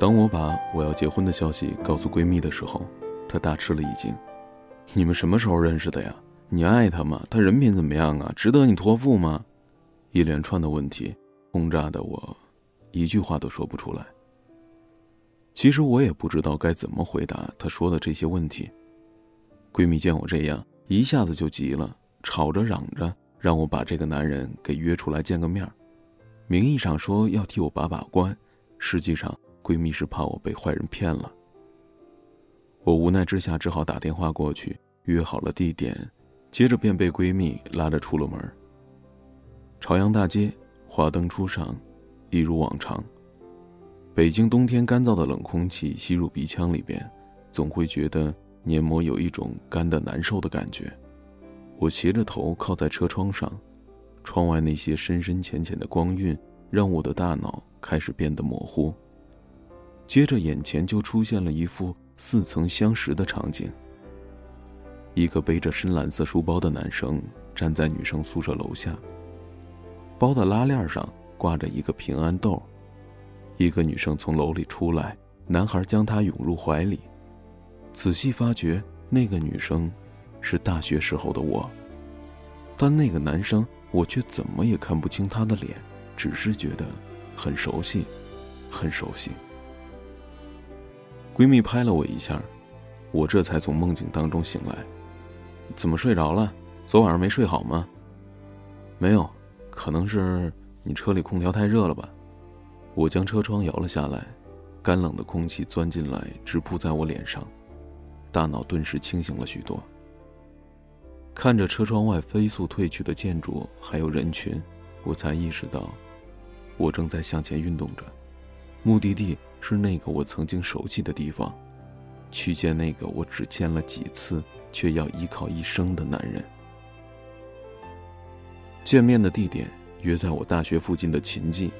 当我把我要结婚的消息告诉闺蜜的时候，她大吃了一惊：“你们什么时候认识的呀？你爱他吗？他人品怎么样啊？值得你托付吗？”一连串的问题轰炸的我，一句话都说不出来。其实我也不知道该怎么回答她说的这些问题。闺蜜见我这样，一下子就急了，吵着嚷着让我把这个男人给约出来见个面名义上说要替我把把关，实际上。闺蜜是怕我被坏人骗了，我无奈之下只好打电话过去约好了地点，接着便被闺蜜拉着出了门。朝阳大街，华灯初上，一如往常。北京冬天干燥的冷空气吸入鼻腔里边，总会觉得黏膜有一种干的难受的感觉。我斜着头靠在车窗上，窗外那些深深浅浅的光晕让我的大脑开始变得模糊。接着，眼前就出现了一副似曾相识的场景。一个背着深蓝色书包的男生站在女生宿舍楼下。包的拉链上挂着一个平安豆。一个女生从楼里出来，男孩将她拥入怀里。仔细发觉，那个女生是大学时候的我。但那个男生，我却怎么也看不清他的脸，只是觉得很熟悉，很熟悉。闺蜜拍了我一下，我这才从梦境当中醒来。怎么睡着了？昨晚上没睡好吗？没有，可能是你车里空调太热了吧。我将车窗摇了下来，干冷的空气钻进来，直扑在我脸上，大脑顿时清醒了许多。看着车窗外飞速退去的建筑还有人群，我才意识到，我正在向前运动着，目的地。是那个我曾经熟悉的地方，去见那个我只见了几次却要依靠一生的男人。见面的地点约在我大学附近的秦记。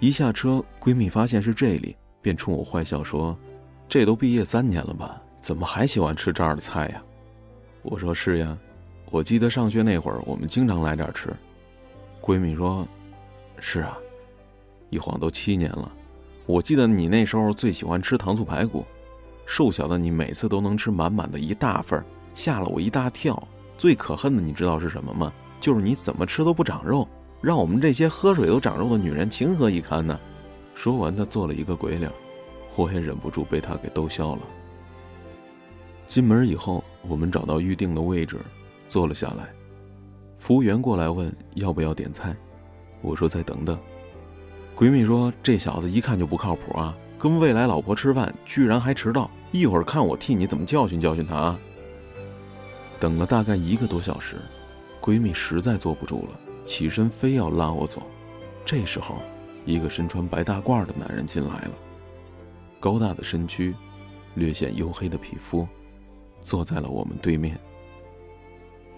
一下车，闺蜜发现是这里，便冲我坏笑说：“这都毕业三年了吧，怎么还喜欢吃这儿的菜呀？”我说：“是呀，我记得上学那会儿，我们经常来这儿吃。”闺蜜说：“是啊，一晃都七年了。”我记得你那时候最喜欢吃糖醋排骨，瘦小的你每次都能吃满满的一大份吓了我一大跳。最可恨的你知道是什么吗？就是你怎么吃都不长肉，让我们这些喝水都长肉的女人情何以堪呢？说完，他做了一个鬼脸，我也忍不住被他给逗笑了。进门以后，我们找到预定的位置，坐了下来。服务员过来问要不要点菜，我说再等等。闺蜜说：“这小子一看就不靠谱啊，跟未来老婆吃饭居然还迟到，一会儿看我替你怎么教训教训他啊！”等了大概一个多小时，闺蜜实在坐不住了，起身非要拉我走。这时候，一个身穿白大褂的男人进来了，高大的身躯，略显黝黑的皮肤，坐在了我们对面。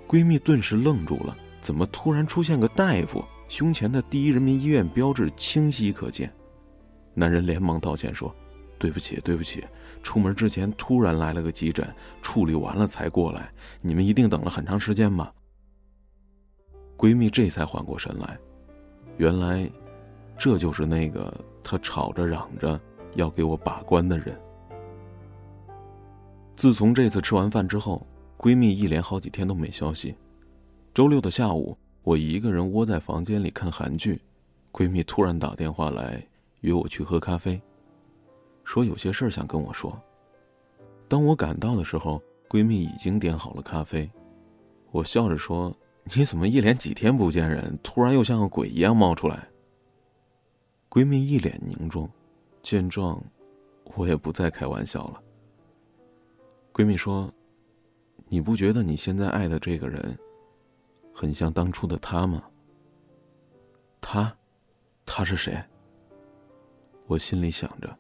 闺蜜顿时愣住了，怎么突然出现个大夫？胸前的第一人民医院标志清晰可见，男人连忙道歉说：“对不起，对不起，出门之前突然来了个急诊，处理完了才过来。你们一定等了很长时间吧？”闺蜜这才缓过神来，原来，这就是那个她吵着嚷着要给我把关的人。自从这次吃完饭之后，闺蜜一连好几天都没消息。周六的下午。我一个人窝在房间里看韩剧，闺蜜突然打电话来约我去喝咖啡，说有些事儿想跟我说。当我赶到的时候，闺蜜已经点好了咖啡。我笑着说：“你怎么一连几天不见人，突然又像个鬼一样冒出来？”闺蜜一脸凝重，见状，我也不再开玩笑了。闺蜜说：“你不觉得你现在爱的这个人？”很像当初的他吗？他，他是谁？我心里想着。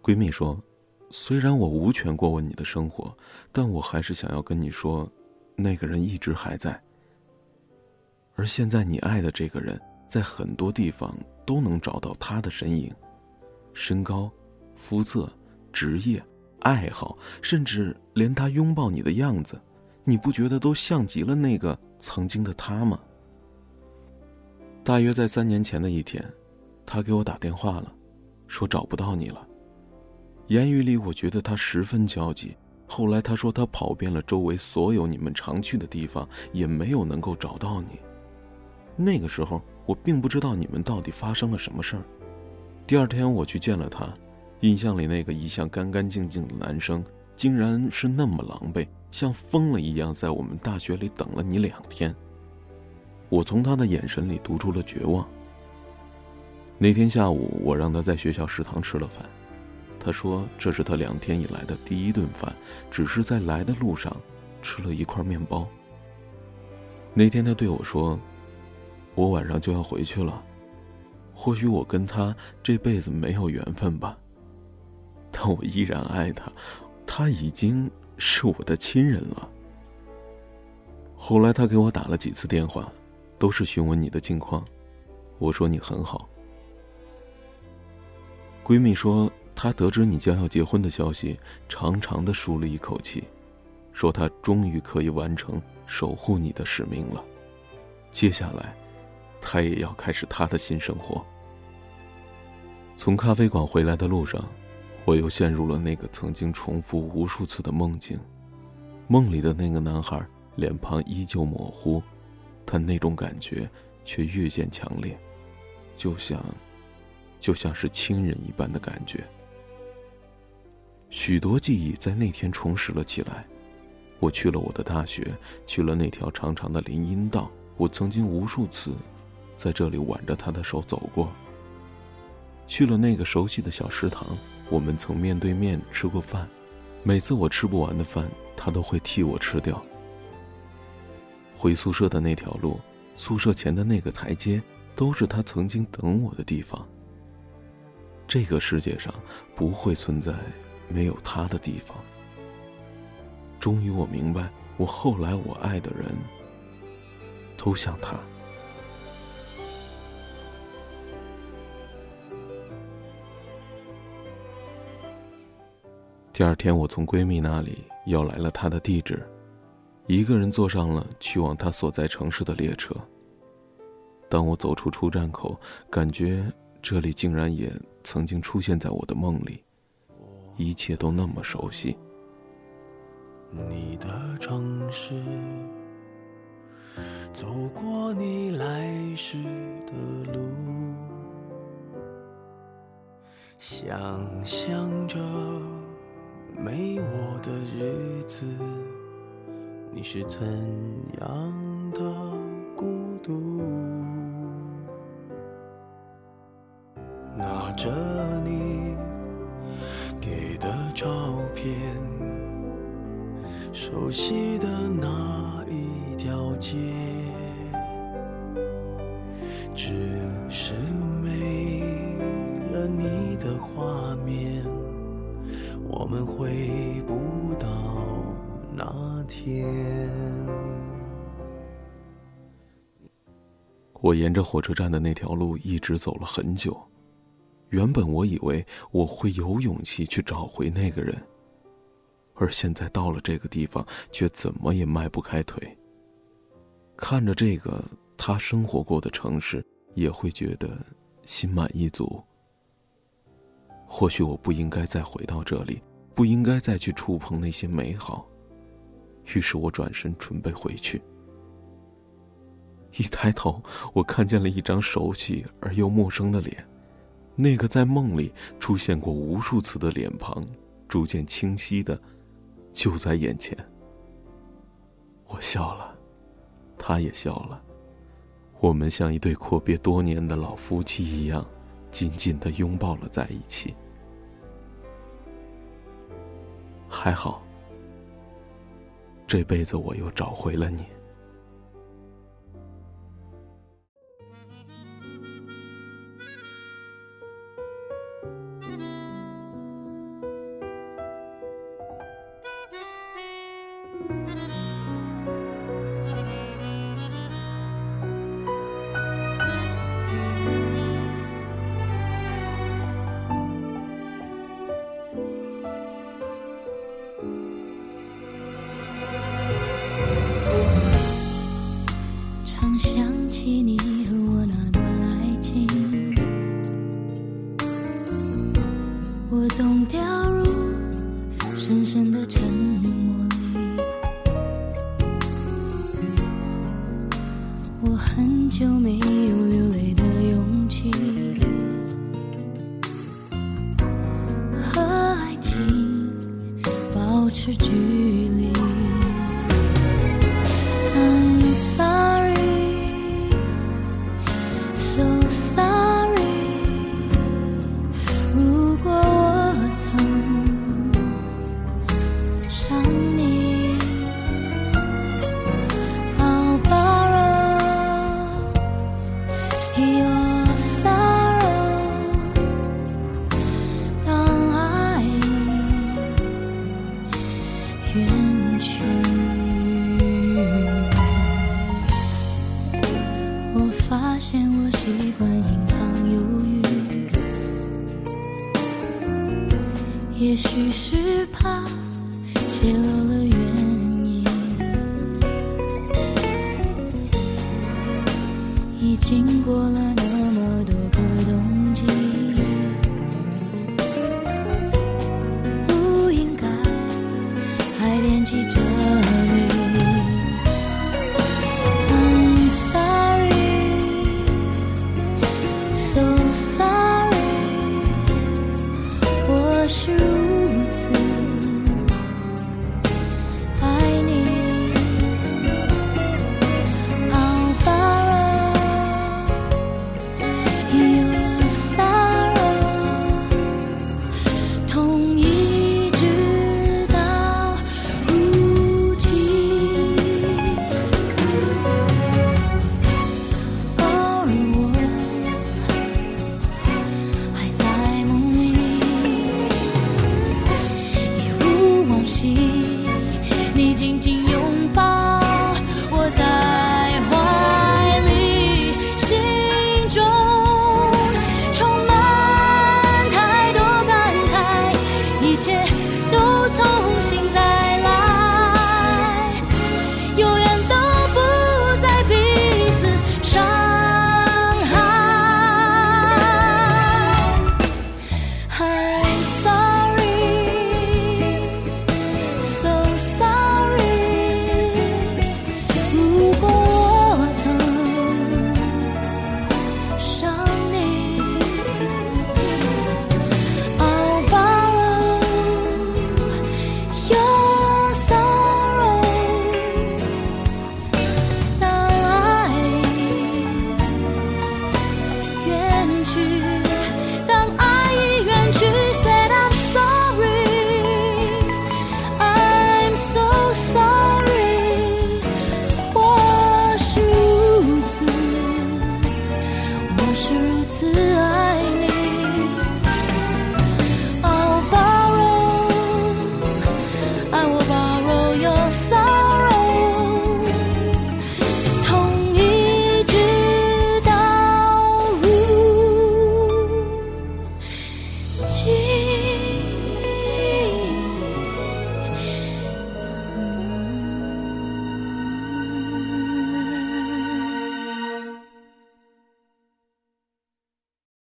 闺蜜说：“虽然我无权过问你的生活，但我还是想要跟你说，那个人一直还在。而现在你爱的这个人，在很多地方都能找到他的身影，身高、肤色、职业、爱好，甚至连他拥抱你的样子，你不觉得都像极了那个？”曾经的他吗？大约在三年前的一天，他给我打电话了，说找不到你了。言语里我觉得他十分焦急。后来他说他跑遍了周围所有你们常去的地方，也没有能够找到你。那个时候我并不知道你们到底发生了什么事儿。第二天我去见了他，印象里那个一向干干净净的男生，竟然是那么狼狈，像疯了一样在我们大学里等了你两天。我从他的眼神里读出了绝望。那天下午，我让他在学校食堂吃了饭。他说：“这是他两天以来的第一顿饭，只是在来的路上吃了一块面包。”那天他对我说：“我晚上就要回去了，或许我跟他这辈子没有缘分吧，但我依然爱他，他已经是我的亲人了。”后来他给我打了几次电话，都是询问你的近况。我说你很好。闺蜜说。她得知你将要结婚的消息，长长的舒了一口气，说她终于可以完成守护你的使命了。接下来，她也要开始她的新生活。从咖啡馆回来的路上，我又陷入了那个曾经重复无数次的梦境。梦里的那个男孩脸庞依旧模糊，但那种感觉却越见强烈，就像，就像是亲人一般的感觉。许多记忆在那天重拾了起来。我去了我的大学，去了那条长长的林荫道。我曾经无数次在这里挽着他的手走过。去了那个熟悉的小食堂，我们曾面对面吃过饭。每次我吃不完的饭，他都会替我吃掉。回宿舍的那条路，宿舍前的那个台阶，都是他曾经等我的地方。这个世界上不会存在。没有他的地方。终于，我明白，我后来我爱的人，都像他。第二天，我从闺蜜那里要来了她的地址，一个人坐上了去往她所在城市的列车。当我走出出站口，感觉这里竟然也曾经出现在我的梦里。一切都那么熟悉。你的城市，走过你来时的路，想象着没我的日子，你是怎样的孤独？拿着你。给的照片，熟悉的那我沿着火车站的那条路一直走了很久。原本我以为我会有勇气去找回那个人，而现在到了这个地方，却怎么也迈不开腿。看着这个他生活过的城市，也会觉得心满意足。或许我不应该再回到这里，不应该再去触碰那些美好。于是我转身准备回去，一抬头，我看见了一张熟悉而又陌生的脸。那个在梦里出现过无数次的脸庞，逐渐清晰的，就在眼前。我笑了，他也笑了，我们像一对阔别多年的老夫妻一样，紧紧的拥抱了在一起。还好，这辈子我又找回了你。想起你和我那段爱情我总掉入深深的沉默里。我很久没有流泪的勇气和爱情保持距离。已经过了 din-din